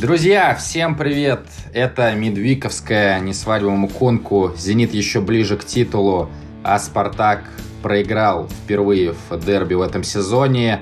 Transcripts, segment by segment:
Друзья, всем привет! Это Медвиковская несвадьбовому конку. «Зенит» еще ближе к титулу, а «Спартак» проиграл впервые в дерби в этом сезоне.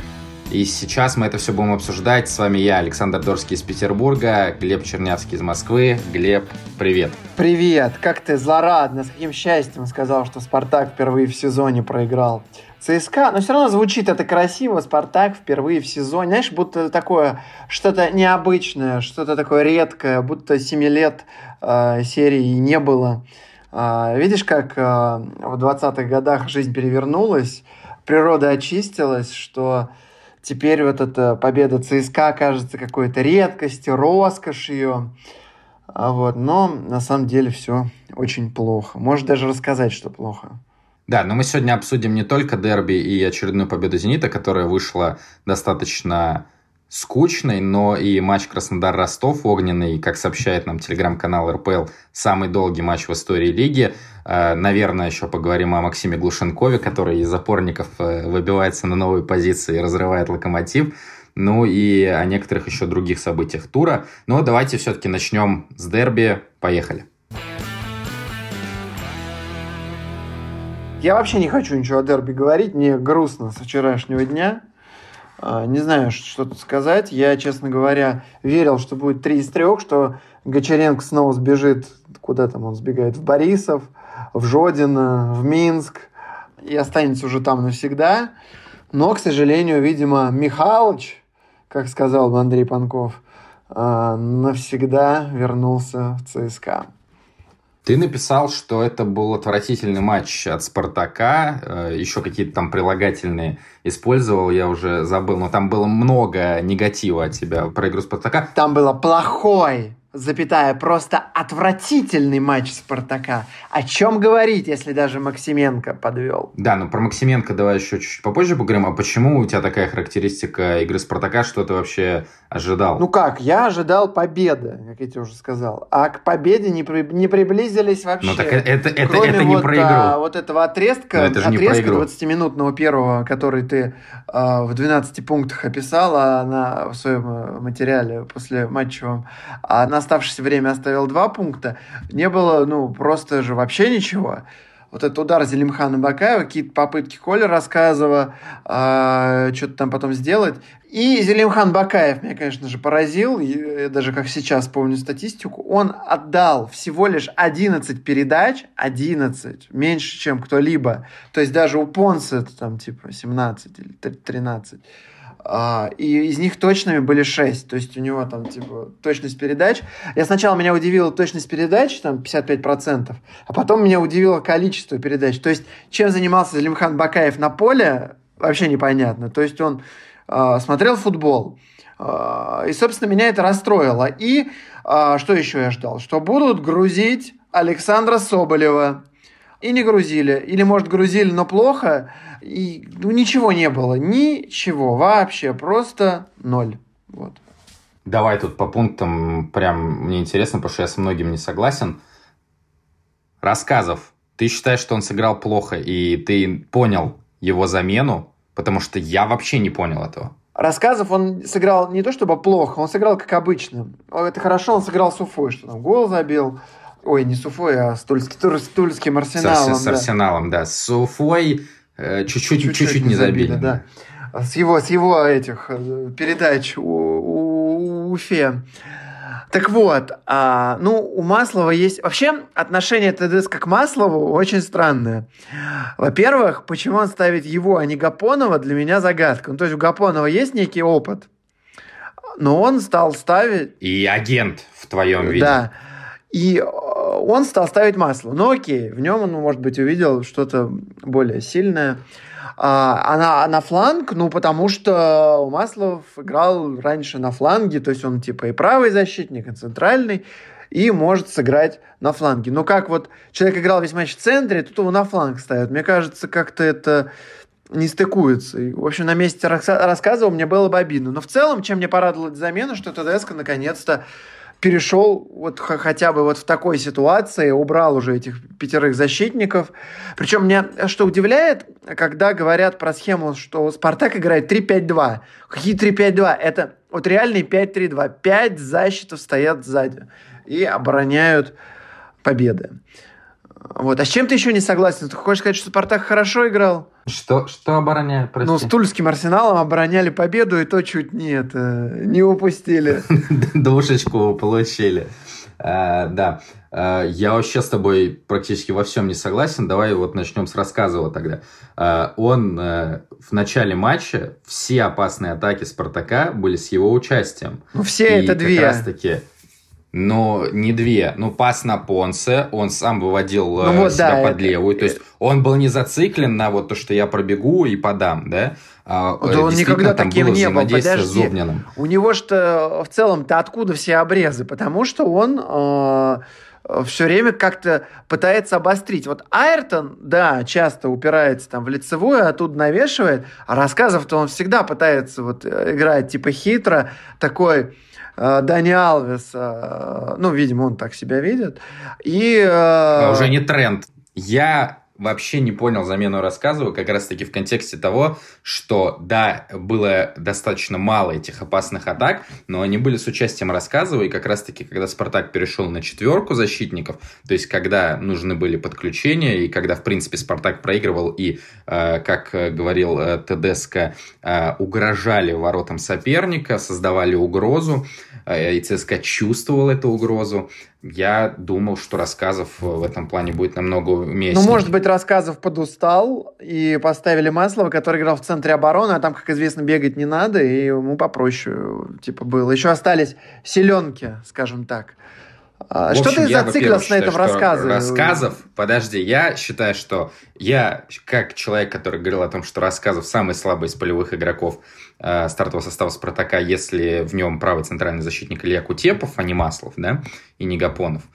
И сейчас мы это все будем обсуждать. С вами я, Александр Дорский из Петербурга, Глеб Чернявский из Москвы. Глеб, привет. Привет, как ты злорадно, с каким счастьем сказал, что Спартак впервые в сезоне проиграл. ЦСКА, но все равно звучит это красиво, Спартак впервые в сезоне, знаешь, будто такое, что-то необычное, что-то такое редкое, будто 7 лет э, серии не было. Э, видишь, как э, в 20-х годах жизнь перевернулась, природа очистилась, что теперь вот эта победа ЦСКА кажется какой-то редкостью, роскошью. А вот, но на самом деле все очень плохо. Можешь даже рассказать, что плохо. Да, но мы сегодня обсудим не только дерби и очередную победу «Зенита», которая вышла достаточно скучной, но и матч Краснодар-Ростов огненный, как сообщает нам телеграм-канал РПЛ, самый долгий матч в истории лиги. Э, наверное, еще поговорим о Максиме Глушенкове, который из опорников э, выбивается на новые позиции и разрывает локомотив. Ну и о некоторых еще других событиях тура. Но давайте все-таки начнем с дерби. Поехали. Я вообще не хочу ничего о дерби говорить, мне грустно с вчерашнего дня. А, не знаю, что тут сказать. Я, честно говоря, верил, что будет 3 из 3, что Гочаренко снова сбежит, куда там он сбегает, в Борисов, в Жодино, в Минск, и останется уже там навсегда. Но, к сожалению, видимо, Михалыч, как сказал Андрей Панков, а, навсегда вернулся в ЦСКА. Ты написал, что это был отвратительный матч от «Спартака», э, еще какие-то там прилагательные использовал, я уже забыл, но там было много негатива от тебя про игру «Спартака». Там было плохой запятая, просто отвратительный матч Спартака. О чем говорить, если даже Максименко подвел? Да, но про Максименко давай еще чуть-чуть попозже поговорим. А почему у тебя такая характеристика игры Спартака? Что ты вообще ожидал? Ну как, я ожидал победы, как я тебе уже сказал. А к победе не, при, не приблизились вообще. Ну так это, это, Кроме это не вот, про игру. А, вот этого отрезка, это отрезка 20-минутного первого, который ты а, в 12 пунктах описала на, в своем э, материале после матчевом. А на оставшееся время оставил два пункта, не было, ну, просто же вообще ничего. Вот этот удар Зелимхана Бакаева, какие-то попытки Коля рассказывала, э, что-то там потом сделать. И Зелимхан Бакаев меня, конечно же, поразил. Я даже как сейчас помню статистику. Он отдал всего лишь 11 передач. 11. Меньше, чем кто-либо. То есть даже у Понса это там типа 17 или 13. А, и из них точными были 6. То есть у него там, типа, точность передач. Я сначала меня удивила точность передач, там, 55%, а потом меня удивило количество передач. То есть чем занимался Лимхан Бакаев на поле, вообще непонятно. То есть он э, смотрел футбол, э, и, собственно, меня это расстроило. И э, что еще я ждал? Что будут грузить Александра Соболева. И не грузили. Или, может, грузили, но плохо – и ну, ничего не было. Ничего вообще. Просто ноль. Вот. Давай тут по пунктам прям мне интересно, потому что я со многим не согласен. Рассказов. Ты считаешь, что он сыграл плохо, и ты понял его замену? Потому что я вообще не понял этого. Рассказов он сыграл не то чтобы плохо, он сыграл как обычно. Это хорошо, он сыграл с Уфой, что там гол забил. Ой, не с Уфой, а с Тульским, с Тульским Арсеналом. С, с, с Арсеналом, да. С Уфой чуть-чуть, чуть-чуть не забили. Да. С его, с его этих э, передач у, у, Уфе. Так вот, а, ну, у Маслова есть... Вообще, отношение ТДСК к Маслову очень странное. Во-первых, почему он ставит его, а не Гапонова, для меня загадка. Ну, то есть у Гапонова есть некий опыт, но он стал ставить... И агент в твоем виде. Да. И он стал ставить масло. Ну окей, в нем он, может быть, увидел что-то более сильное. А, а, на, а на фланг, ну, потому что Маслов играл раньше на фланге, то есть он типа и правый защитник, и центральный, и может сыграть на фланге. Но как вот человек играл весь матч в центре, тут его на фланг ставят. Мне кажется, как-то это не стыкуется. И, в общем, на месте рассказывал, мне было бы обидно. Но в целом, чем мне порадовала замена, что ТДСК наконец-то перешел вот хотя бы вот в такой ситуации, убрал уже этих пятерых защитников. Причем меня что удивляет, когда говорят про схему, что Спартак играет 3-5-2. Какие 3-5-2? Это вот реальный 5-3-2. Пять защитов стоят сзади и обороняют победы. Вот. А с чем ты еще не согласен? Ты хочешь сказать, что Спартак хорошо играл? Что, что обороняли, прости? Ну, с Тульским Арсеналом обороняли победу, и то чуть нет, не упустили. Душечку получили. А, да, а, я вообще с тобой практически во всем не согласен. Давай вот начнем с рассказа тогда. Он э, в начале матча, все опасные атаки Спартака были с его участием. Ну, все и это две. как раз таки но не две. Ну, пас на Понсе, он сам выводил ну, вот, себя да, под левую. То есть он был не зациклен на вот то, что я пробегу и подам, да? А, да он никогда таким не был. Подожди. У него что в целом-то откуда все обрезы? Потому что он э, все время как-то пытается обострить. Вот Айртон, да, часто упирается там в лицевую, а тут навешивает, а рассказов-то он всегда пытается вот играть типа хитро, такой Э, Дани Алвес, э, ну, видимо, он так себя видит. И... Э, а уже не тренд. Я вообще не понял замену рассказываю, как раз-таки в контексте того, что, да, было достаточно мало этих опасных атак, но они были с участием рассказываю, и как раз-таки, когда Спартак перешел на четверку защитников, то есть, когда нужны были подключения, и когда, в принципе, Спартак проигрывал, и, э, как говорил э, Тедеско, э, угрожали воротам соперника, создавали угрозу, и ЦСКА чувствовал эту угрозу, я думал, что рассказов в этом плане будет намного уместнее. Ну, может быть, рассказов подустал, и поставили Маслова, который играл в центре обороны, а там, как известно, бегать не надо, и ему попроще, типа, было. Еще остались селенки, скажем так. А, общем, что ты зациклился на этом рассказе? Рассказов, подожди, я считаю, что я, как человек, который говорил о том, что рассказов самый слабый из полевых игроков э, стартового состава Спартака, если в нем правый центральный защитник Илья Кутепов, а не Маслов, да, и не Гапонов, а,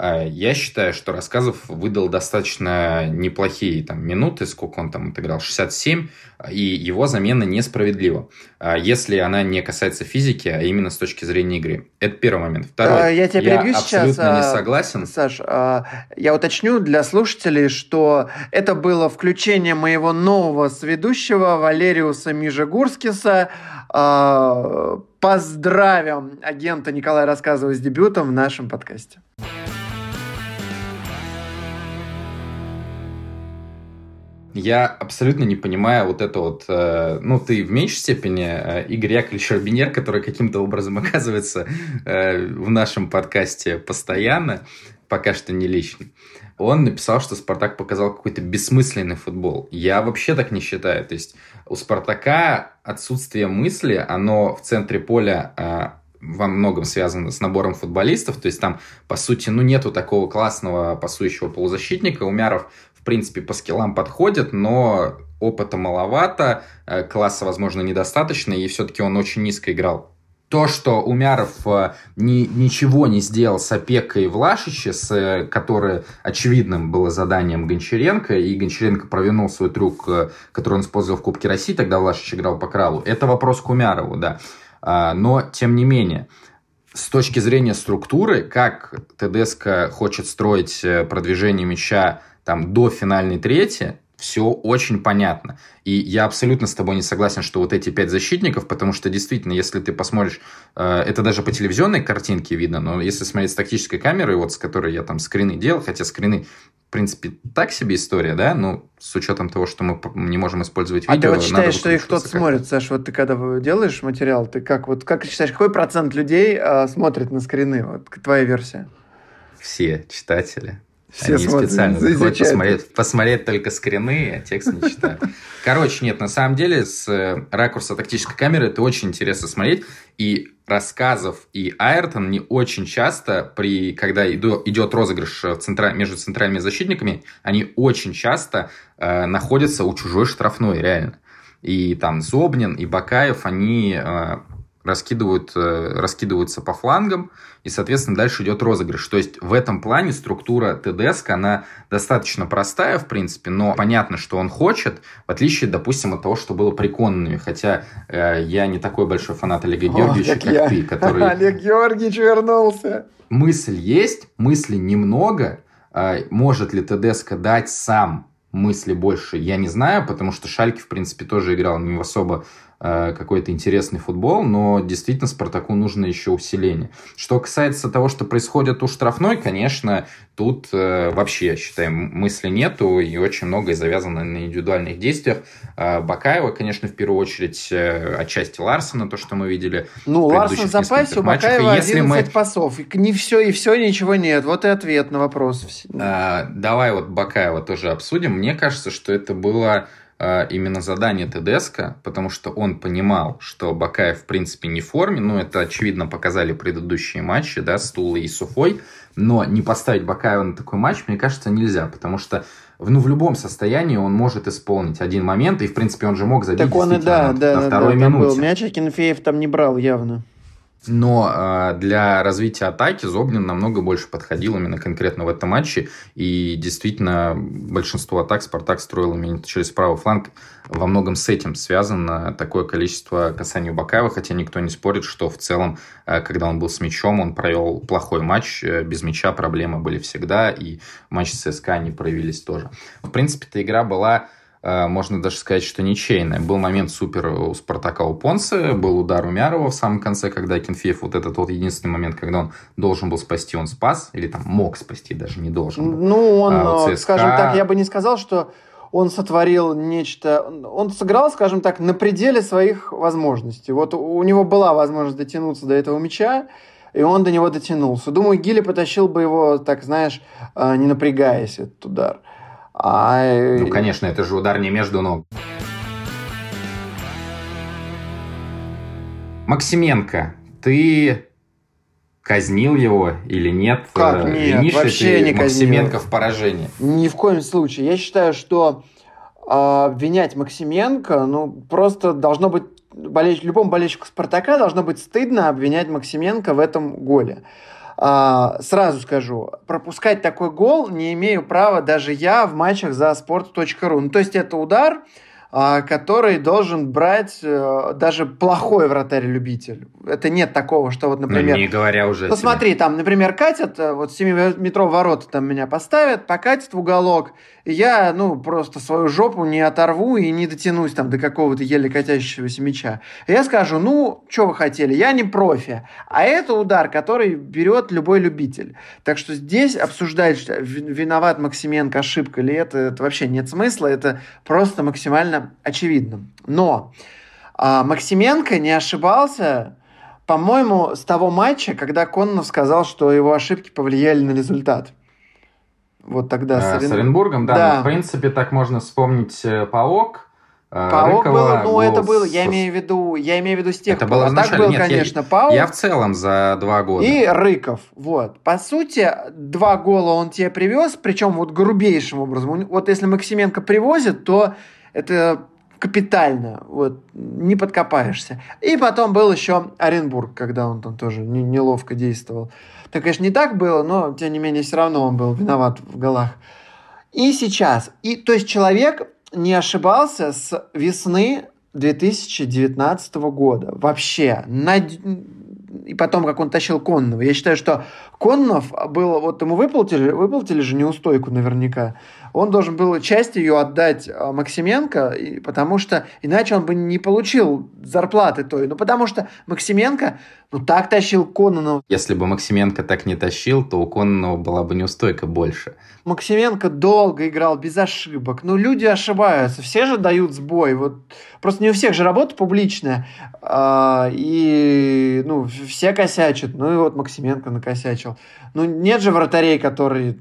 я считаю, что рассказов выдал достаточно неплохие там, минуты, сколько он там отыграл, 67, и его замена несправедлива, а, если она не касается физики, а именно с точки зрения игры. Это первый момент. Второй. Я тебя перебью я сейчас. абсолютно не согласен. Саш, я уточню для слушателей, что это было включение моего нового сведущего Валериуса Мижегурскиса. Поздравим агента Николая Рассказова с дебютом в нашем подкасте. Я абсолютно не понимаю вот это вот, э, ну, ты в меньшей степени э, Игорь Яковлевич Робинер, который каким-то образом оказывается э, в нашем подкасте постоянно, пока что не лично, он написал, что Спартак показал какой-то бессмысленный футбол. Я вообще так не считаю. То есть у Спартака отсутствие мысли, оно в центре поля э, во многом связано с набором футболистов, то есть там, по сути, ну, нету такого классного пасующего полузащитника. Умяров в принципе, по скиллам подходит, но опыта маловато, э, класса, возможно, недостаточно, и все-таки он очень низко играл. То, что Умяров э, ни, ничего не сделал с Опекой и Влашичи, с, э, которое очевидным было заданием Гончаренко, и Гончаренко провинул свой трюк, который он использовал в Кубке России, тогда Влашич играл по кралу. Это вопрос к Умярову, да. А, но, тем не менее, с точки зрения структуры, как ТДСК хочет строить продвижение мяча там до финальной трети все очень понятно. И я абсолютно с тобой не согласен, что вот эти пять защитников, потому что действительно, если ты посмотришь, э, это даже по телевизионной картинке видно, но если смотреть с тактической камерой, вот с которой я там скрины делал, хотя скрины, в принципе, так себе история, да, ну, с учетом того, что мы не можем использовать видео. А ты вот считаешь, что их кто-то смотрит, Саш, вот ты когда делаешь материал, ты как вот как считаешь, какой процент людей э, смотрит на скрины, вот твоя версия? Все читатели. Все Они смотрят, специально заходят посмотреть, посмотреть только скрины, а текст не читают. Короче, нет, на самом деле с э, ракурса тактической камеры это очень интересно смотреть. И рассказов и Айртон не очень часто, при, когда идет розыгрыш в центра, между центральными защитниками, они очень часто э, находятся у чужой штрафной, реально. И там Зобнин и Бакаев, они э, раскидывают, э, раскидываются по флангам, и, соответственно, дальше идет розыгрыш. То есть в этом плане структура ТДСК, она достаточно простая, в принципе, но понятно, что он хочет, в отличие, допустим, от того, что было при Коннове. Хотя э, я не такой большой фанат Олега Георгиевича, как, как я. ты, который... Олег Георгиевич вернулся. Мысль есть, мысли немного. Э, может ли ТДСК дать сам мысли больше, я не знаю, потому что Шальки, в принципе, тоже играл не в особо какой-то интересный футбол, но действительно Спартаку нужно еще усиление. Что касается того, что происходит у штрафной, конечно, тут э, вообще, я считаю, мысли нету, и очень многое завязано на индивидуальных действиях. Э, Бакаева, конечно, в первую очередь, э, отчасти Ларсона, то, что мы видели. Ну, Ларсон в запасе, у Бакаева 11 если мы... пасов, и не все, и все, ничего нет. Вот и ответ на вопрос. Э, давай вот Бакаева тоже обсудим. Мне кажется, что это было именно задание Тедеско, потому что он понимал, что Бакаев в принципе не в форме, ну это очевидно показали предыдущие матчи, да, с Тулой и Суфой, но не поставить Бакаева на такой матч, мне кажется, нельзя, потому что ну, в любом состоянии он может исполнить один момент, и, в принципе, он же мог забить так он и да, да, на да, второй да, минуте. Был. Мяч Акинфеев там не брал явно. Но э, для развития атаки Зобнин намного больше подходил именно конкретно в этом матче. И действительно, большинство атак Спартак строил именно через правый фланг. Во многом с этим связано такое количество касаний у Бакаева, хотя никто не спорит, что в целом, э, когда он был с мячом, он провел плохой матч. Без мяча проблемы были всегда, и в матче с ЦСКА они проявились тоже. В принципе, эта игра была можно даже сказать, что ничейная. Был момент супер у Спартака у Понса, был удар у Мярова в самом конце, когда Кенфеев, вот этот вот единственный момент, когда он должен был спасти, он спас, или там мог спасти, даже не должен был. Ну, он, а, ЦСКА... скажем так, я бы не сказал, что он сотворил нечто, он сыграл, скажем так, на пределе своих возможностей. Вот у него была возможность дотянуться до этого мяча, и он до него дотянулся. Думаю, Гилли потащил бы его, так знаешь, э, не напрягаясь, этот удар. А... Ну, конечно, это же удар не между ног. Максименко, ты казнил его или нет? Как нет? Винишь вообще не Максименко казнил. в поражении? Ни в коем случае. Я считаю, что э, обвинять Максименко, ну, просто должно быть болельщик, любому болельщику Спартака должно быть стыдно обвинять Максименко в этом голе. А, сразу скажу, пропускать такой гол не имею права даже я в матчах за sport.ru. Ну, то есть это удар, который должен брать э, даже плохой вратарь-любитель. Это нет такого, что вот, ну, например... Ну, не говоря уже Ну, смотри, там, например, катят, э, вот 7-метровые ворота там меня поставят, покатят в уголок, и я, ну, просто свою жопу не оторву и не дотянусь там до какого-то еле катящегося мяча. И я скажу, ну, что вы хотели, я не профи, а это удар, который берет любой любитель. Так что здесь обсуждать, виноват Максименко, ошибка ли это, это вообще нет смысла, это просто максимально очевидным. Но а, Максименко не ошибался, по-моему, с того матча, когда Коннов сказал, что его ошибки повлияли на результат. Вот тогда а, с, Орен... с Оренбургом, да. да. Ну, в принципе, так можно вспомнить э, Паук. Э, Паук Рыкова, был, ну это было, я имею в виду, я имею в виду с тех это было а так был, Нет, конечно, я, Паук. Я в целом за два года. И Рыков, вот. По сути, два гола он тебе привез, причем вот грубейшим образом. Вот если Максименко привозит, то это капитально, вот, не подкопаешься. И потом был еще Оренбург, когда он там тоже не, неловко действовал. Так, конечно, не так было, но, тем не менее, все равно он был виноват в голах. И сейчас. И, то есть человек не ошибался с весны 2019 года. Вообще. На... И потом, как он тащил Конного. Я считаю, что Коннов был... Вот ему выплатили, выплатили же неустойку наверняка он должен был часть ее отдать а, Максименко, потому что иначе он бы не получил зарплаты той. Ну, потому что Максименко, ну, так тащил Кононова. Если бы Максименко так не тащил, то у Кононова была бы неустойка больше. Максименко долго играл без ошибок. Ну, люди ошибаются, все же дают сбой. Вот просто не у всех же работа публичная. А, и, ну, все косячат. Ну, и вот Максименко накосячил. Ну, нет же вратарей, которые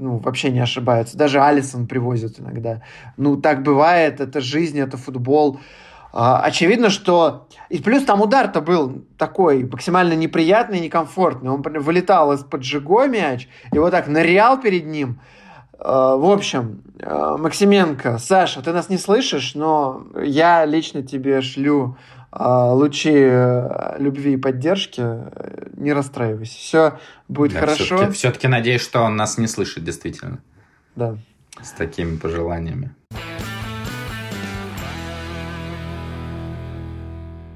ну, вообще не ошибаются. Даже Алисон привозят иногда. Ну, так бывает, это жизнь, это футбол. А, очевидно, что... И плюс там удар-то был такой максимально неприятный, некомфортный. Он вылетал из-под Жиго мяч, и вот так нырял перед ним. А, в общем, а, Максименко, Саша, ты нас не слышишь, но я лично тебе шлю лучи э, любви и поддержки, э, не расстраивайся. Все будет да, хорошо. Все-таки, все-таки надеюсь, что он нас не слышит, действительно. Да. С такими пожеланиями.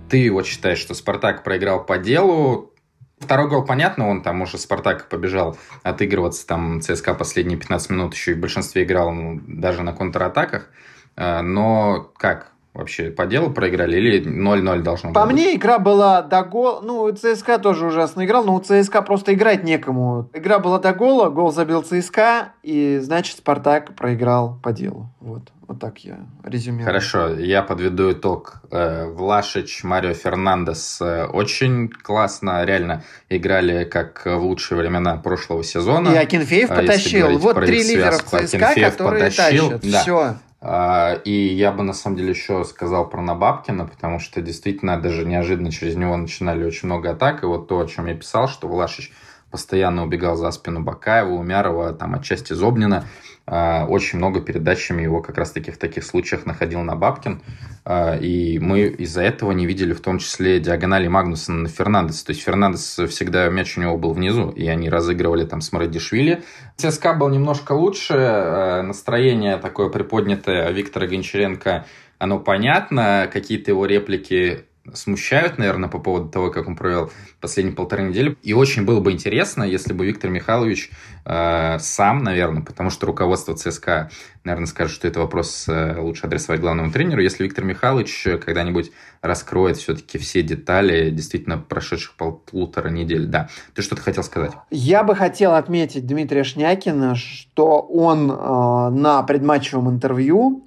Ты вот считаешь, что Спартак проиграл по делу. Второй гол, понятно, он там уже Спартак побежал отыгрываться, там ЦСКА последние 15 минут еще и в большинстве играл ну, даже на контратаках. Э, но как? Вообще по делу проиграли или 0-0 должно быть? По мне игра была до гола. Ну, ЦСКА тоже ужасно играл, но у ЦСКА просто играть некому. Игра была до гола, гол забил ЦСКА, и значит Спартак проиграл по делу. Вот. Вот так я резюмирую. Хорошо, я подведу итог. Э, Влашич, Марио Фернандес э, очень классно, реально играли как в лучшие времена прошлого сезона. И Акинфеев а потащил. Вот три лидера ЦСКА, Акинфеев которые потащил. тащат. Да. Все. А, и я бы на самом деле еще сказал про Набабкина, потому что действительно даже неожиданно через него начинали очень много атак. И вот то, о чем я писал, что Влашич постоянно убегал за спину Бакаева, Умярова, там отчасти Зобнина. А, очень много передачами его как раз-таки в таких случаях находил на Бабкин. А, и мы из-за этого не видели в том числе диагонали Магнусона на Фернандеса. То есть Фернандес всегда мяч у него был внизу, и они разыгрывали там с Марадишвили. ЦСКА был немножко лучше, а, настроение такое приподнятое Виктора Гончаренко, оно понятно, какие-то его реплики смущают, наверное, по поводу того, как он провел последние полторы недели. И очень было бы интересно, если бы Виктор Михайлович э, сам, наверное, потому что руководство ЦСКА, наверное, скажет, что это вопрос э, лучше адресовать главному тренеру, если Виктор Михайлович когда-нибудь раскроет все-таки все детали действительно прошедших полутора недель. Да. Ты что-то хотел сказать? Я бы хотел отметить Дмитрия Шнякина, что он э, на предматчевом интервью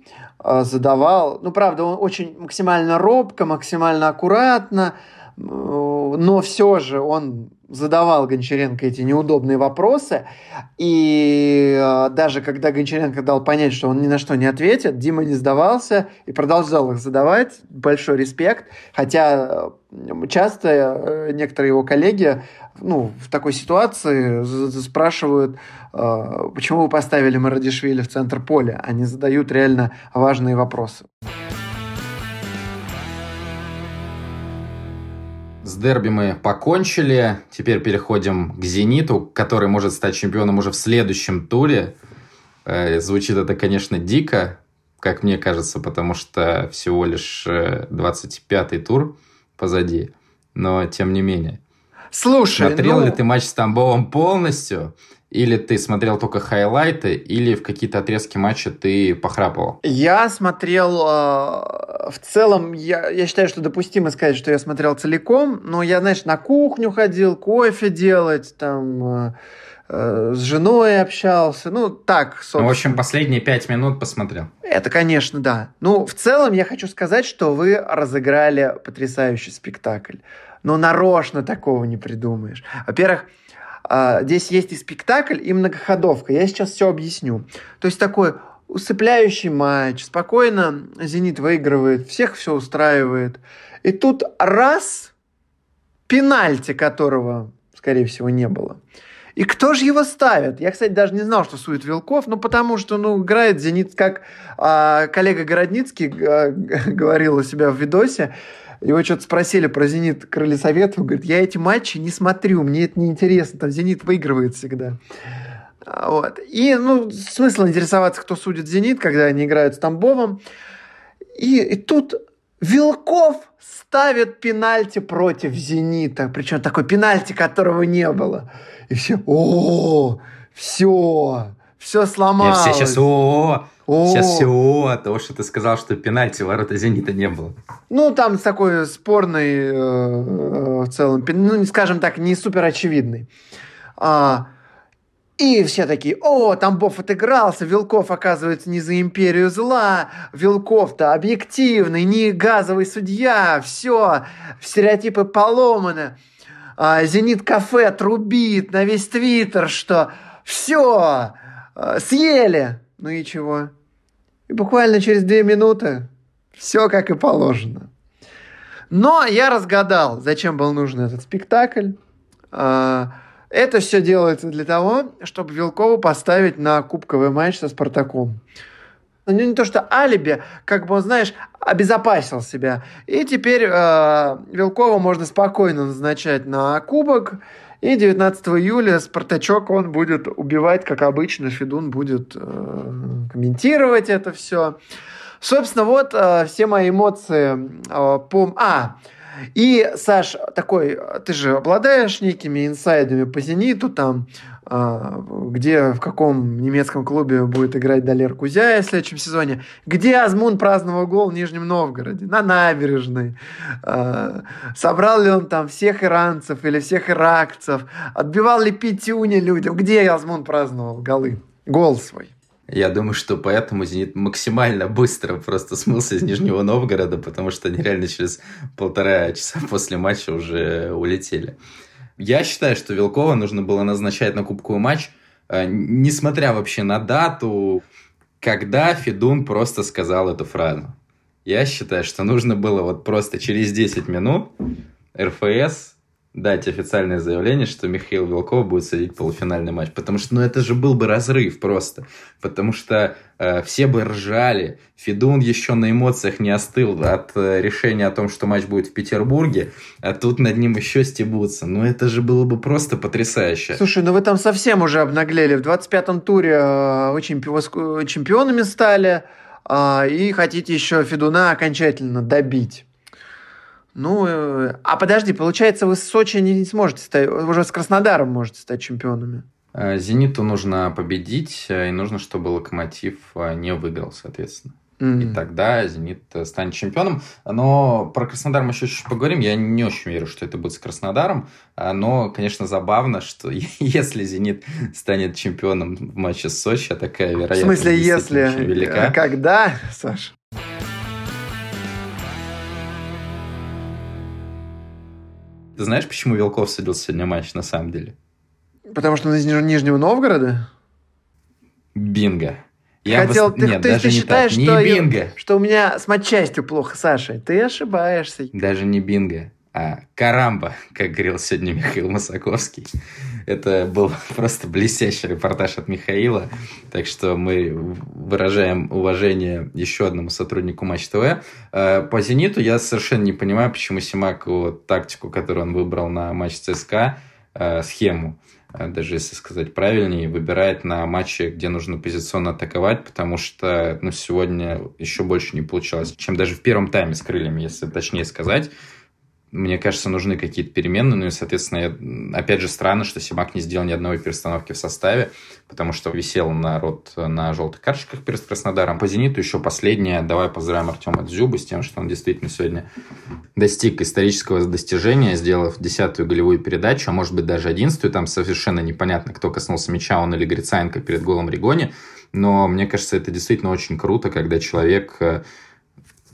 задавал. Ну, правда, он очень максимально робко, максимально аккуратно, э, но все же он задавал Гончаренко эти неудобные вопросы. И э, даже когда Гончаренко дал понять, что он ни на что не ответит, Дима не сдавался и продолжал их задавать. Большой респект. Хотя часто некоторые его коллеги ну, в такой ситуации спрашивают, э, почему вы поставили Марадишвили в центр поля. Они задают реально важные вопросы. С дерби мы покончили. Теперь переходим к «Зениту», который может стать чемпионом уже в следующем туре. Э, звучит это, конечно, дико, как мне кажется, потому что всего лишь 25-й э, тур позади. Но тем не менее. Слушай, Смотрел ну... ли ты матч с Тамбовом полностью? Или ты смотрел только хайлайты, или в какие-то отрезки матча ты похрапывал? Я смотрел... Э, в целом, я, я считаю, что допустимо сказать, что я смотрел целиком, но я, знаешь, на кухню ходил, кофе делать, там... Э, с женой общался, ну, так, собственно. Ну, в общем, последние пять минут посмотрел. Это, конечно, да. Ну, в целом, я хочу сказать, что вы разыграли потрясающий спектакль. Но нарочно такого не придумаешь. Во-первых, здесь есть и спектакль, и многоходовка. Я сейчас все объясню. То есть такой усыпляющий матч, спокойно «Зенит» выигрывает, всех все устраивает. И тут раз, пенальти которого, скорее всего, не было. И кто же его ставит? Я, кстати, даже не знал, что сует Вилков, ну, потому что, ну, играет «Зенит», как а, коллега Городницкий а, говорил у себя в видосе, его что-то спросили про «Зенит» Крыльсовет. Он говорит, я эти матчи не смотрю, мне это не интересно, там «Зенит» выигрывает всегда. А, вот. И, ну, смысл интересоваться, кто судит «Зенит», когда они играют с Тамбовом. И, и тут Вилков ставит пенальти против «Зенита». Причем такой пенальти, которого не было. И все, о, все, все сломалось. Я все сейчас, о, о, сейчас все от того, что ты сказал, что пенальти ворота «Зенита» не было. Ну, там такой спорный, э, э, в целом, ну, скажем так, не супер очевидный. А, и все такие, о, Тамбов отыгрался, Вилков, оказывается, не за империю зла, Вилков-то объективный, не газовый судья, все, стереотипы поломаны. А, Зенит-кафе трубит на весь твиттер, что все, а, съели. Ну и чего? И буквально через две минуты все как и положено. Но я разгадал, зачем был нужен этот спектакль. Это все делается для того, чтобы Вилкову поставить на кубковый матч со Спартаком. ну не то что алиби, как бы он, знаешь, обезопасил себя. И теперь э, Вилкова можно спокойно назначать на кубок. И 19 июля Спартачок он будет убивать, как обычно. Федун будет э, комментировать это все. Собственно, вот э, все мои эмоции э, по... А, и, Саш, такой, ты же обладаешь некими инсайдами по «Зениту», там, а, где, в каком немецком клубе будет играть Далер Кузяя в следующем сезоне, где Азмун праздновал гол в Нижнем Новгороде, на набережной, а, собрал ли он там всех иранцев или всех иракцев, отбивал ли пятюни людям, где Азмун праздновал голы, гол свой. Я думаю, что поэтому «Зенит» максимально быстро просто смылся из Нижнего Новгорода, потому что они реально через полтора часа после матча уже улетели. Я считаю, что Вилкова нужно было назначать на кубковый матч, э, несмотря вообще на дату, когда Федун просто сказал эту фразу. Я считаю, что нужно было вот просто через 10 минут РФС дать официальное заявление, что Михаил Вилков будет садить полуфинальный матч. Потому что, ну, это же был бы разрыв просто. Потому что э, все бы ржали. Федун еще на эмоциях не остыл от э, решения о том, что матч будет в Петербурге, а тут над ним еще стебутся. Ну, это же было бы просто потрясающе. Слушай, ну вы там совсем уже обнаглели. В 25-м туре э, чемпионами стали, э, и хотите еще Федуна окончательно добить. Ну, э, а подожди, получается, вы с Сочи не сможете стать, уже с Краснодаром можете стать чемпионами. Э, Зениту нужно победить, э, и нужно, чтобы Локомотив не выиграл, соответственно. Mm. И тогда Зенит станет чемпионом. Но про Краснодар мы еще чуть поговорим. Я не очень верю, что это будет с Краснодаром. Но, конечно, забавно, что если Зенит станет чемпионом в матче с Сочи, а такая вероятность В смысле, если? Велика. Когда, Саша? Ты знаешь, почему Вилков садился сегодня матч на самом деле? Потому что он из Нижнего Новгорода? Бинго. Я Хотел, бы... ты, Нет, ты, даже ты не считаешь, так. Что, не бинго. что у меня с матчастью плохо, Саша? Ты ошибаешься. Даже не бинго, а карамба, как говорил сегодня Михаил Масаковский. Это был просто блестящий репортаж от Михаила. Так что мы выражаем уважение еще одному сотруднику Матч ТВ. Э, по «Зениту» я совершенно не понимаю, почему Симак вот, тактику, которую он выбрал на матч ЦСКА, э, схему, э, даже если сказать правильнее, выбирает на матче, где нужно позиционно атаковать, потому что ну, сегодня еще больше не получалось, чем даже в первом тайме с крыльями, если точнее сказать мне кажется, нужны какие-то перемены. Ну и, соответственно, я, опять же, странно, что Симак не сделал ни одной перестановки в составе, потому что висел народ на желтых карточках перед Краснодаром. По «Зениту» еще последнее. Давай поздравим Артема Дзюбу с тем, что он действительно сегодня достиг исторического достижения, сделав десятую голевую передачу, а может быть даже одиннадцатую. Там совершенно непонятно, кто коснулся мяча, он или Грицаенко перед голом Ригони. Но мне кажется, это действительно очень круто, когда человек, э,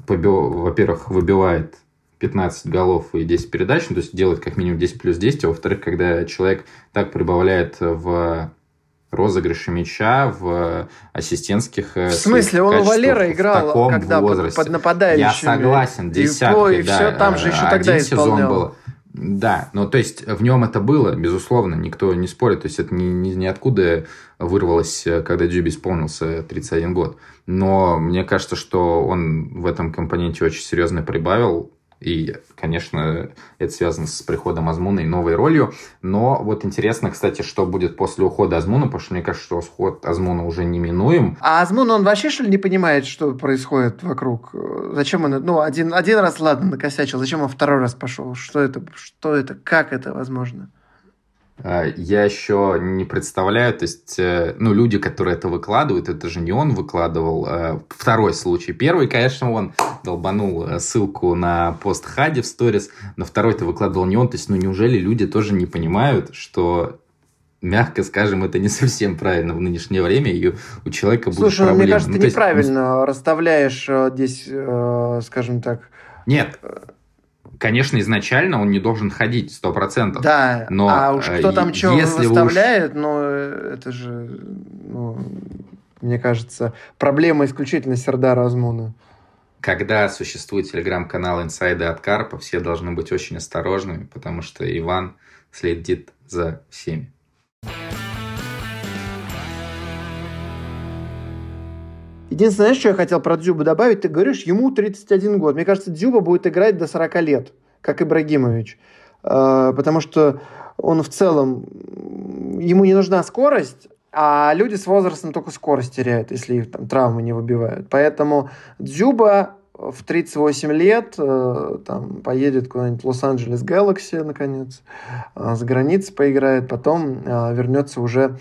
во-первых, выбивает 15 голов и 10 передач, ну, то есть делать как минимум 10 плюс 10, а во-вторых, когда человек так прибавляет в розыгрыше мяча в ассистентских В смысле? Он у Валера играл, в таком когда возрасте. под нападающими. Я согласен, десяткой, и, да. все там же еще а, тогда Один исполнял. сезон было. Да, ну то есть в нем это было, безусловно, никто не спорит. То есть это ни, ни, ниоткуда вырвалось, когда Дюби исполнился 31 год. Но мне кажется, что он в этом компоненте очень серьезно прибавил. И, конечно, это связано с приходом Азмуна и новой ролью. Но вот интересно, кстати, что будет после ухода Азмуна, потому что мне кажется, что уход Азмуна уже неминуем. А Азмун, он вообще, что ли, не понимает, что происходит вокруг? Зачем он, ну, один, один раз, ладно, накосячил, зачем он второй раз пошел? Что это, что это, как это возможно? А, я еще не представляю, то есть, э, ну, люди, которые это выкладывают, это же не он выкладывал. А, второй случай. Первый, конечно, он долбанул э, ссылку на пост Хади в сторис, но второй-то выкладывал не он. То есть, ну, неужели люди тоже не понимают, что мягко скажем, это не совсем правильно в нынешнее время, и у человека будет Слушай, проблемы. мне кажется, ну, ты неправильно есть... расставляешь э, здесь, скажем так... Нет, конечно, изначально он не должен ходить, сто процентов. Да, но а уж кто там что выставляет, уж... но это же, ну, мне кажется, проблема исключительно Сердара Азмуна. Когда существует телеграм-канал «Инсайды от Карпа», все должны быть очень осторожными, потому что Иван следит за всеми. Единственное, что я хотел про Дзюба добавить? Ты говоришь, ему 31 год. Мне кажется, Дзюба будет играть до 40 лет, как Ибрагимович. Э, потому что он в целом... Ему не нужна скорость, а люди с возрастом только скорость теряют, если их там травмы не выбивают. Поэтому Дзюба в 38 лет э, там, поедет куда-нибудь в Лос-Анджелес Галакси, наконец, э, за границей поиграет, потом э, вернется уже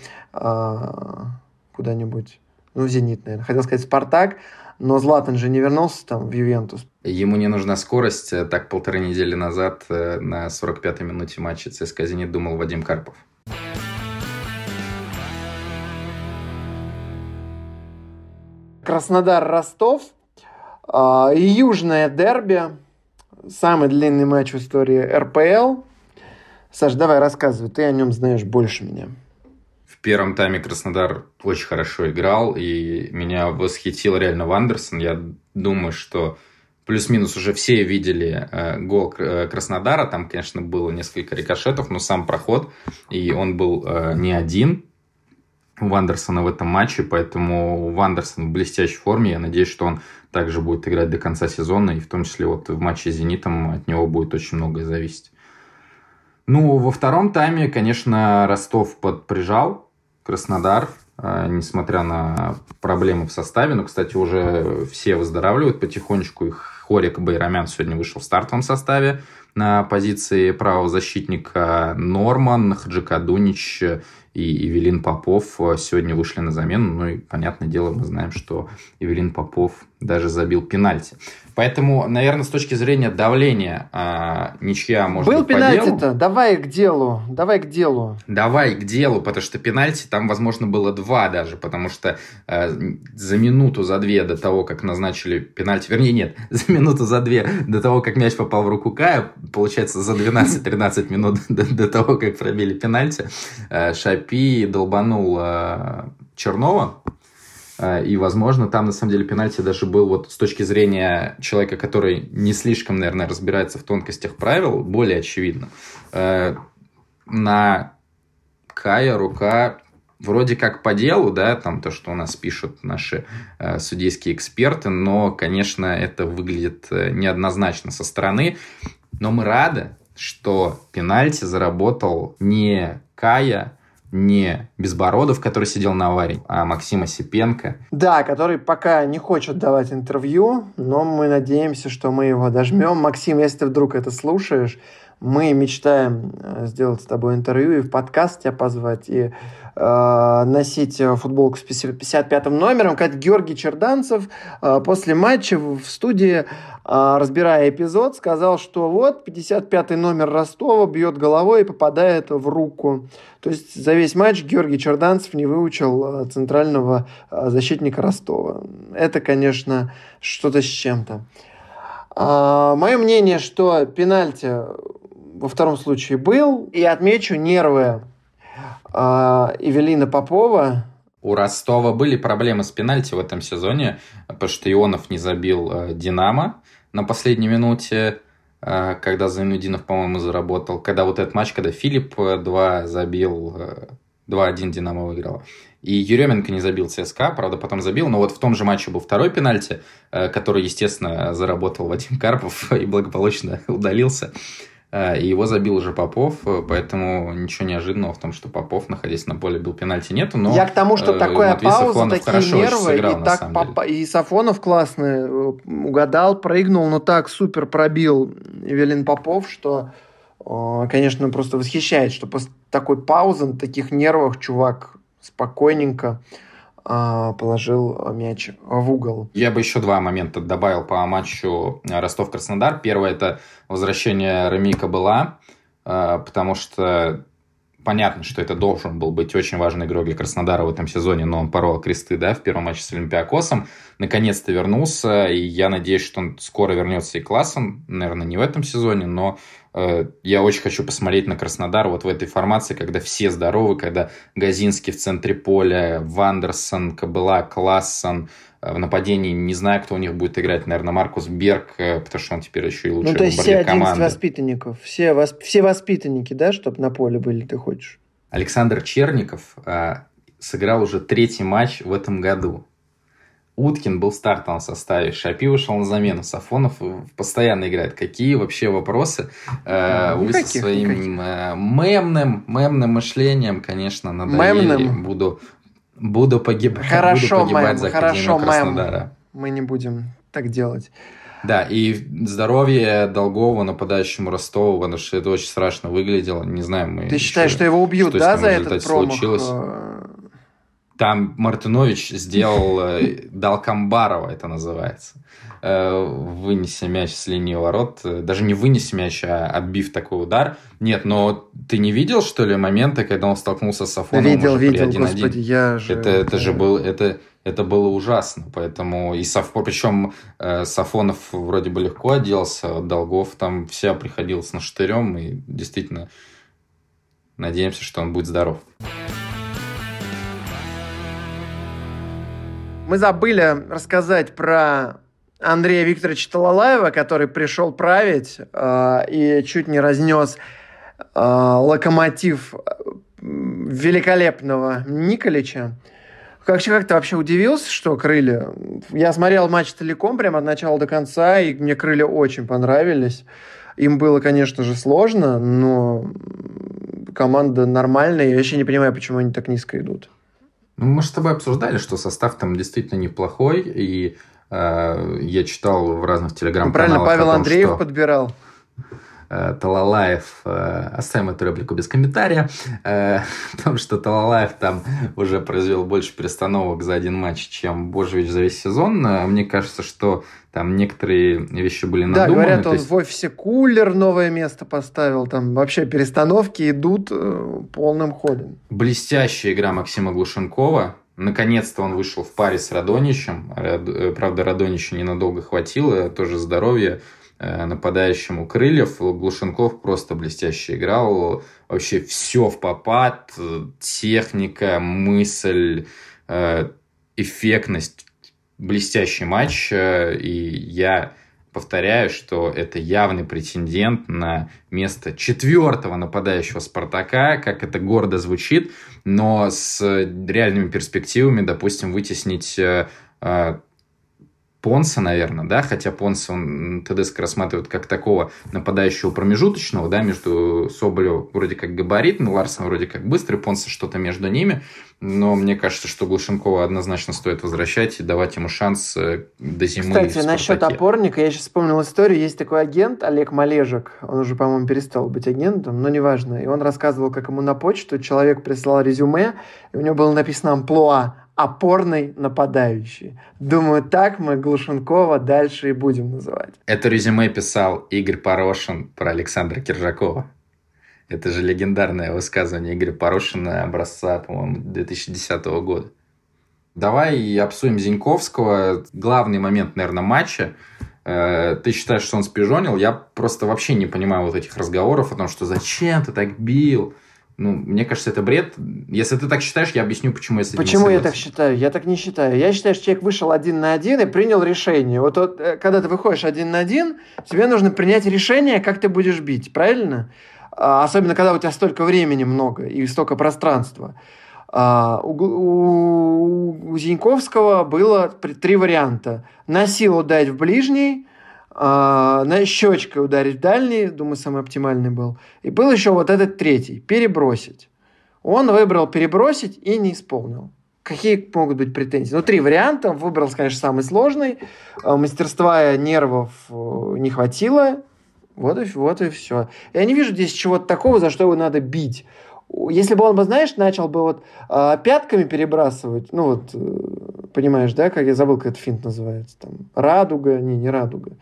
куда-нибудь, ну, «Зенит», наверное. Хотел сказать «Спартак», но Златан же не вернулся там в Ювентус. Ему не нужна скорость. Так полторы недели назад на 45-й минуте матча ЦСКА «Зенит» думал Вадим Карпов. Краснодар-Ростов – а, и южное дерби, самый длинный матч в истории РПЛ. Саш, давай рассказывай, ты о нем знаешь больше меня. Первом тайме Краснодар очень хорошо играл, и меня восхитил реально Вандерсон. Я думаю, что плюс-минус уже все видели э, гол э, Краснодара. Там, конечно, было несколько рикошетов, но сам проход, и он был э, не один у Вандерсона в этом матче, поэтому Вандерсон в блестящей форме. Я надеюсь, что он также будет играть до конца сезона, и в том числе вот в матче с «Зенитом» от него будет очень многое зависеть. Ну, во втором тайме, конечно, Ростов подприжал Краснодар, а, несмотря на проблемы в составе. Но, кстати, уже все выздоравливают потихонечку. Их Хорик Байрамян сегодня вышел в стартовом составе на позиции правого защитника. Норман, Хаджика Дунич и Эвелин Попов сегодня вышли на замену. Ну и, понятное дело, мы знаем, что Эвелин Попов даже забил пенальти. Поэтому, наверное, с точки зрения давления а, ничья может Был быть пенальти-то? Давай к делу. Давай к делу. Давай к делу, потому что пенальти там, возможно, было два даже, потому что а, за минуту, за две до того, как назначили пенальти, вернее, нет, за минуту, за две до того, как мяч попал в руку Кая, получается, за 12-13 минут до, до того, как пробили пенальти, а, Шапи долбанул а, Чернова, а, и, возможно, там, на самом деле, пенальти даже был вот с точки зрения человека, который не слишком, наверное, разбирается в тонкостях правил, более очевидно. А, на Кая рука вроде как по делу, да, там то, что у нас пишут наши э, судейские эксперты, но, конечно, это выглядит э, неоднозначно со стороны. Но мы рады, что пенальти заработал не Кая, не Безбородов, который сидел на аварии, а Максим Осипенко. Да, который пока не хочет давать интервью, но мы надеемся, что мы его дожмем. Максим, если ты вдруг это слушаешь, мы мечтаем э, сделать с тобой интервью и в подкаст тебя позвать, и э, носить футболку с 55 номером. Как Георгий Черданцев э, после матча в студии а, разбирая эпизод, сказал, что вот 55-й номер Ростова бьет головой и попадает в руку. То есть за весь матч Георгий Черданцев не выучил а, центрального а, защитника Ростова. Это, конечно, что-то с чем-то. Мое мнение, что пенальти во втором случае был. И отмечу нервы Эвелина Попова, у Ростова были проблемы с пенальти в этом сезоне, потому что Ионов не забил «Динамо» на последней минуте, э, когда Зайнудинов, по-моему, заработал. Когда вот этот матч, когда Филипп 2 забил, 2-1 э, Динамо выиграл. И Еременко не забил ЦСКА, правда, потом забил. Но вот в том же матче был второй пенальти, э, который, естественно, заработал Вадим Карпов и благополучно удалился. Э, и его забил уже Попов, э, поэтому ничего неожиданного в том, что Попов, находясь на поле, бил пенальти нету. Но Я к тому, что э, такая Матвей пауза, Сафонов такие нервы, сыграл, и, так папа, и Сафонов классно угадал, прыгнул, но так супер пробил Эвелин Попов, что, конечно, просто восхищает, что после такой паузы, на таких нервах чувак спокойненько положил мяч в угол. Я бы еще два момента добавил по матчу Ростов-Краснодар. Первое – это возвращение Ремика была, а, потому что понятно, что это должен был быть очень важный игрок для Краснодара в этом сезоне, но он порол кресты, да, в первом матче с Олимпиакосом. Наконец-то вернулся, и я надеюсь, что он скоро вернется и классом. Наверное, не в этом сезоне, но Э, я очень хочу посмотреть на Краснодар вот в этой формации, когда все здоровы, когда Газинский в центре поля, Вандерсон, Кобыла, Классон, э, в нападении не знаю, кто у них будет играть, наверное, Маркус Берг, э, потому что он теперь еще и лучший Ну, то есть все 11 команды. воспитанников, все, восп... все воспитанники, да, чтобы на поле были, ты хочешь? Александр Черников а, сыграл уже третий матч в этом году. Уткин был в стартовом составе, Шапи вышел на замену, Сафонов постоянно играет. Какие вообще вопросы? Э, вы со своим никаких. Э, мемным, мемным мышлением, конечно, надоели. Мемным. Буду, буду, погиб... хорошо, буду погибать мем, за хорошо, Краснодара. Мем. Мы не будем так делать. Да, и здоровье Долгова нападающему Ростову, потому что это очень страшно выглядело. Не знаю, мы... Ты считаешь, что его убьют, да, за этот промах? Случилось. Там Мартынович сделал, э, дал Камбарова, это называется. Э, вынеся мяч с линии ворот. Даже не вынеся мяч, а отбив такой удар. Нет, но ты не видел, что ли, моменты, когда он столкнулся с Афоновым видел, видел, при 1 господи, я же... Это, это же был... Это, это было ужасно. Поэтому и Саф... причем э, Сафонов вроде бы легко оделся, Долгов там вся приходилось на штырем, и действительно надеемся, что он будет здоров. Мы забыли рассказать про Андрея Викторовича Талалаева, который пришел править э, и чуть не разнес э, локомотив э, великолепного Николича. Как, как ты вообще удивился, что крылья? Я смотрел матч целиком, прямо от начала до конца, и мне крылья очень понравились. Им было, конечно же, сложно, но команда нормальная. Я вообще не понимаю, почему они так низко идут. Ну, мы же с тобой обсуждали, что состав там действительно неплохой, и э, я читал в разных телеграм-каналах. Правильно, Павел том, Андреев что... подбирал. Э, Талалаев, э, оставим эту реплику без комментария, э, о том, что Талалаев там уже произвел больше перестановок за один матч, чем Божевич за весь сезон. Мне кажется, что там некоторые вещи были надуманы. Да, говорят, он есть... в офисе кулер новое место поставил, там вообще перестановки идут полным ходом. Блестящая игра Максима Глушенкова, Наконец-то он вышел в паре с Радоничем. Правда, Радоничу ненадолго хватило, тоже здоровье. Э, нападающему крыльев. Глушенков просто блестяще играл. Вообще все в попад. Техника, мысль, э, эффектность. Блестящий матч. Э, и я повторяю, что это явный претендент на место четвертого нападающего Спартака, как это гордо звучит, но с реальными перспективами, допустим, вытеснить Понса, наверное, да, хотя Понса он ТДСК рассматривает как такого нападающего промежуточного, да, между Соболев вроде как габаритный, Ларсон вроде как быстрый, Понса что-то между ними, но мне кажется, что Глушенкова однозначно стоит возвращать и давать ему шанс э, до зимы Кстати, насчет опорника, я сейчас вспомнил историю, есть такой агент Олег Малежик, он уже, по-моему, перестал быть агентом, но неважно, и он рассказывал, как ему на почту человек прислал резюме, и у него было написано «Амплуа», опорный нападающий. Думаю, так мы Глушенкова дальше и будем называть. Это резюме писал Игорь Порошин про Александра Киржакова. Это же легендарное высказывание Игоря Порошина образца, по-моему, 2010 года. Давай обсудим Зиньковского. Главный момент, наверное, матча. Э, ты считаешь, что он спижонил? Я просто вообще не понимаю вот этих разговоров о том, что зачем ты так бил? Ну, мне кажется, это бред. Если ты так считаешь, я объясню, почему я с Почему я так считаю? Я так не считаю. Я считаю, что человек вышел один на один и принял решение. Вот, вот э, когда ты выходишь один на один, тебе нужно принять решение, как ты будешь бить, правильно? А, особенно, когда у тебя столько времени много и столько пространства. А, у, у, у Зиньковского было три варианта. На силу дать в ближний – а, на щечкой ударить дальний, думаю, самый оптимальный был. И был еще вот этот третий, перебросить. Он выбрал перебросить и не исполнил. Какие могут быть претензии? Ну, три варианта. Выбрал, конечно, самый сложный. А, мастерства нервов э, не хватило. Вот и, вот и все. Я не вижу здесь чего-то такого, за что его надо бить. Если бы он бы, знаешь, начал бы вот э, пятками перебрасывать, ну вот, э, понимаешь, да, как я забыл, как этот финт называется, там, радуга, не, не радуга.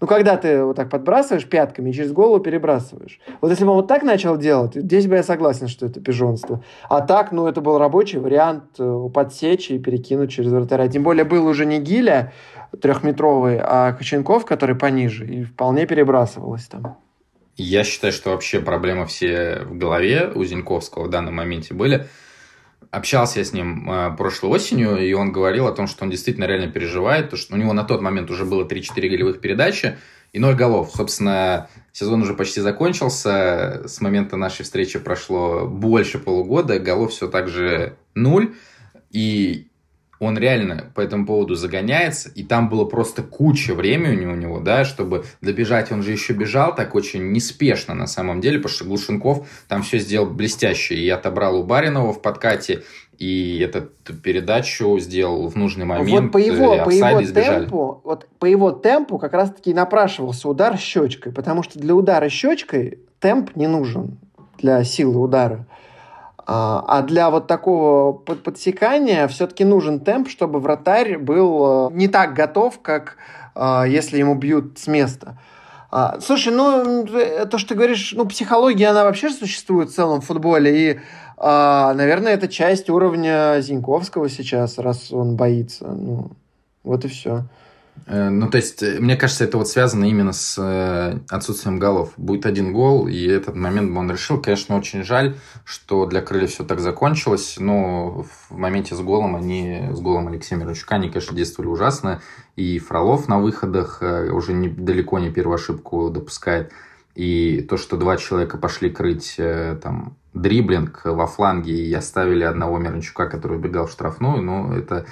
Ну, когда ты вот так подбрасываешь пятками и через голову перебрасываешь. Вот если бы он вот так начал делать, здесь бы я согласен, что это пижонство. А так, ну, это был рабочий вариант э, подсечь и перекинуть через вратаря. Тем более был уже не Гиля трехметровый, а Коченков, который пониже, и вполне перебрасывалось там. Я считаю, что вообще проблемы все в голове у Зиньковского в данном моменте были. Общался я с ним э, прошлой осенью, и он говорил о том, что он действительно реально переживает, то, что у него на тот момент уже было 3-4 голевых передачи и 0 голов. Собственно, сезон уже почти закончился, с момента нашей встречи прошло больше полугода, голов все так же 0, и он реально по этому поводу загоняется, и там было просто куча времени у него, да, чтобы добежать, он же еще бежал так очень неспешно на самом деле, потому что Глушенков там все сделал блестяще, и отобрал у Баринова в подкате, и эту передачу сделал в нужный момент. Вот по его, по его темпу, вот по его темпу как раз-таки напрашивался удар щечкой, потому что для удара щечкой темп не нужен для силы удара. А, а для вот такого подсекания все-таки нужен темп, чтобы вратарь был э, не так готов, как э, если ему бьют с места. А, слушай, ну, то, что ты говоришь, ну, психология, она вообще существует в целом в футболе, и, а, наверное, это часть уровня Зиньковского сейчас, раз он боится. Ну, вот и все. Э, ну, то есть, э, мне кажется, это вот связано именно с э, отсутствием голов. Будет один гол, и этот момент он решил. Конечно, очень жаль, что для Крыльев все так закончилось, но в моменте с голом они, с голом Алексея Мирончука, они, конечно, действовали ужасно. И Фролов на выходах уже не, далеко не первую ошибку допускает. И то, что два человека пошли крыть там дриблинг во фланге и оставили одного Мирончука, который убегал в штрафную, ну, это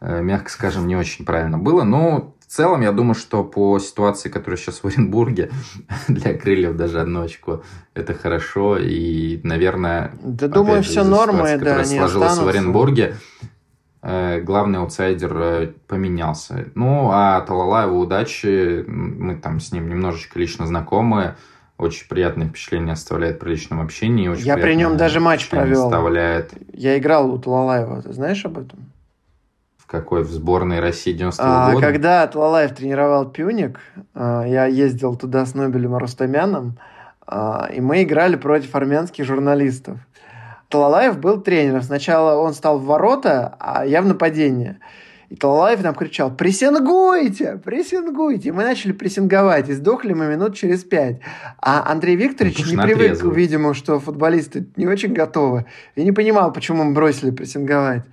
мягко скажем, не очень правильно было. Но в целом, я думаю, что по ситуации, которая сейчас в Оренбурге, для крыльев даже одно очко это хорошо. И, наверное, да, думаю, все нормы, да, которая сложилась останутся. в Оренбурге, э, главный аутсайдер э, поменялся. Ну, а Талалаева удачи, мы там с ним немножечко лично знакомы, очень приятное впечатление оставляет при личном общении. Очень Я при нем даже матч провел. Оставляет. Я играл у Талалаева, ты знаешь об этом? Какой в сборной России 90 а, года. Когда Тлалаев тренировал Пюник, а, я ездил туда с Нобелем Рустамяном, а, и мы играли против армянских журналистов. Талалаев был тренером. Сначала он стал в ворота, а я в нападение. И Талалаев нам кричал, прессингуйте, прессингуйте. Мы начали прессинговать, и сдохли мы минут через пять. А Андрей Викторович не привык, отрезал. видимо, что футболисты не очень готовы. И не понимал, почему мы бросили прессинговать.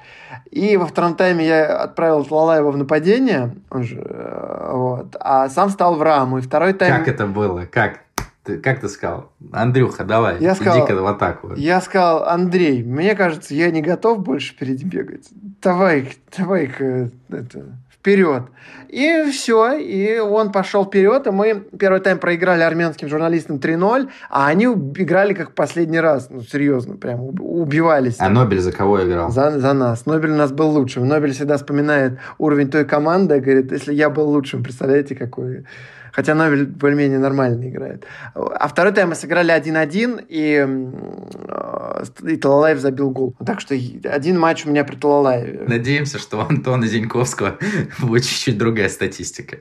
И во втором тайме я отправил Талалаева в нападение, он же, э, вот, а сам стал в раму. И второй тайм... Как это было? Как? Ты, как ты сказал? Андрюха, давай, я иди-ка в атаку. Я сказал, Андрей, мне кажется, я не готов больше впереди бегать. Давай, давай-ка это, вперед. И все, и он пошел вперед, и мы первый тайм проиграли армянским журналистам 3-0, а они играли как последний раз, ну, серьезно, прям убивались. А Нобель за кого играл? За, за нас. Нобель у нас был лучшим. Нобель всегда вспоминает уровень той команды, говорит, если я был лучшим, представляете, какой Хотя Нобель более-менее нормально играет. А второй тайм мы сыграли 1-1, и, и Талалаев забил гол. Так что один матч у меня при Талалаеве. Надеемся, что у Антона Зиньковского будет чуть-чуть другая статистика.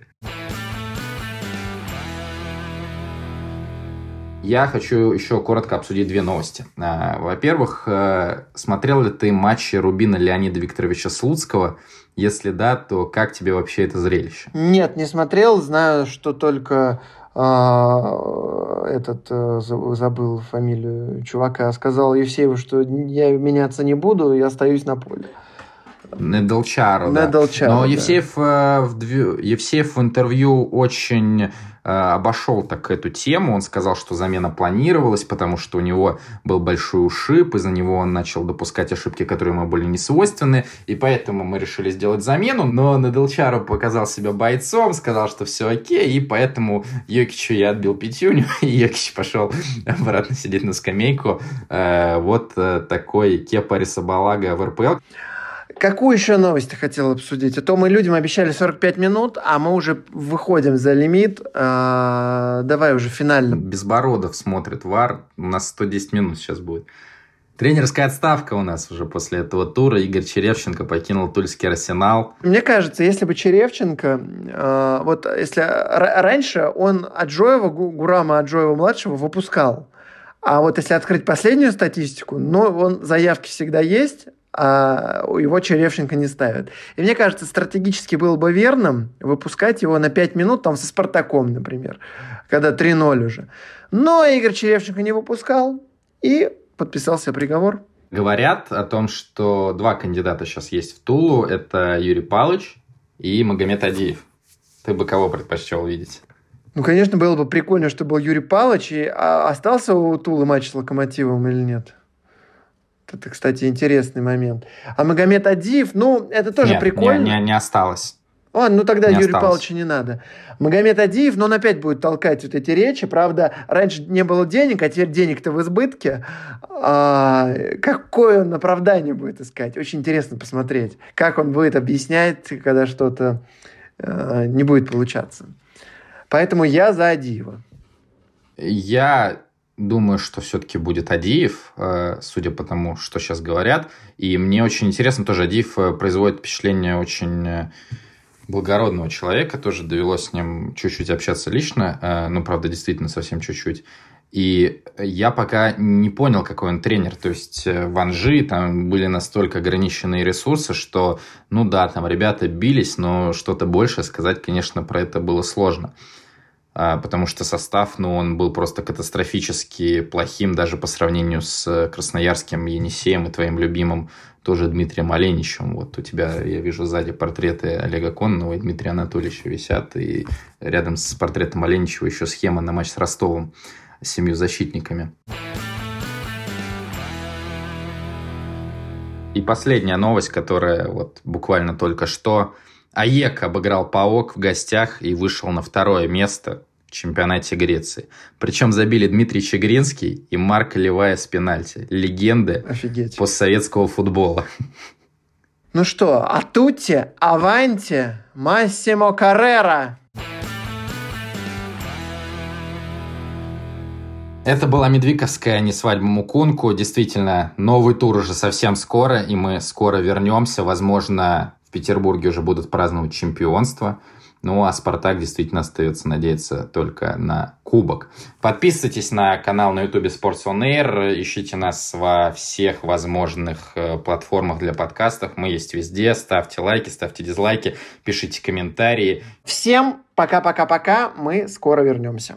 Я хочу еще коротко обсудить две новости. А, во-первых, э, смотрел ли ты матчи Рубина Леонида Викторовича Слуцкого – если да, то как тебе вообще это зрелище? Нет, не смотрел. Знаю, что только а, этот э, забыл фамилию чувака, сказал Евсееву, что я меняться не буду, я остаюсь на поле. Неделчаро, да. Неделчаро, Но да. Евсеев, э, в, Евсеев в интервью очень Э, обошел так эту тему. Он сказал, что замена планировалась, потому что у него был большой ушиб, из-за него он начал допускать ошибки, которые ему были не свойственны, и поэтому мы решили сделать замену. Но Наделчару показал себя бойцом, сказал, что все окей, и поэтому Йокичу я отбил пятюню, и Йокич пошел обратно сидеть на скамейку. Э, вот такой Кепа Рисабалага в РПЛ. Какую еще новость ты хотел обсудить? А то мы людям обещали 45 минут, а мы уже выходим за лимит. А, давай уже финально. Безбородов смотрит ВАР. У нас 110 минут сейчас будет. Тренерская отставка у нас уже после этого тура. Игорь Черевченко покинул Тульский Арсенал. Мне кажется, если бы Черевченко... Э, вот если раньше он Аджоева, Гурама Аджоева-младшего выпускал. А вот если открыть последнюю статистику, ну, он заявки всегда есть, а его Черевченко не ставят. И мне кажется, стратегически было бы верным выпускать его на 5 минут, там, со Спартаком, например, когда 3-0 уже. Но Игорь Черевченко не выпускал и подписался приговор. Говорят о том, что два кандидата сейчас есть в Тулу. Это Юрий Палыч и Магомед Адиев. Ты бы кого предпочел видеть? Ну, конечно, было бы прикольно, чтобы был Юрий Палыч. И а остался у Тулы матч с Локомотивом или нет? Это, кстати, интересный момент. А Магомед Адиев, ну, это тоже Нет, прикольно. Не, не, не осталось. О, ну тогда не Юрию осталось. Павловичу не надо. Магомед Адиев, но он опять будет толкать вот эти речи. Правда, раньше не было денег, а теперь денег-то в избытке. А, какое он оправдание будет искать? Очень интересно посмотреть, как он будет объяснять, когда что-то э, не будет получаться. Поэтому я за Адиева. Я думаю, что все-таки будет Адиев, э, судя по тому, что сейчас говорят. И мне очень интересно, тоже Адиев э, производит впечатление очень э, благородного человека. Тоже довелось с ним чуть-чуть общаться лично. Ну, правда, действительно, совсем чуть-чуть. И я пока не понял, какой он тренер. То есть в Анжи там были настолько ограниченные ресурсы, что, ну да, там ребята бились, но что-то больше сказать, конечно, про это было сложно потому что состав, ну, он был просто катастрофически плохим даже по сравнению с красноярским Енисеем и твоим любимым тоже Дмитрием Оленичем. Вот у тебя, я вижу, сзади портреты Олега Конного и Дмитрия Анатольевича висят, и рядом с портретом Оленичева еще схема на матч с Ростовом с семью защитниками. И последняя новость, которая вот буквально только что АЕК обыграл ПАОК в гостях и вышел на второе место в чемпионате Греции. Причем забили Дмитрий Чегринский и Марк Левая с пенальти. Легенды Офигеть. постсоветского футбола. Ну что, атутти, аванти, Массимо Каррера. Это была Медвиковская «Не свадьба Мукунку». Действительно, новый тур уже совсем скоро, и мы скоро вернемся. Возможно, Петербурге уже будут праздновать чемпионство. Ну, а «Спартак» действительно остается надеяться только на кубок. Подписывайтесь на канал на ютубе Sports On Air, ищите нас во всех возможных платформах для подкастов. Мы есть везде. Ставьте лайки, ставьте дизлайки, пишите комментарии. Всем пока-пока-пока. Мы скоро вернемся.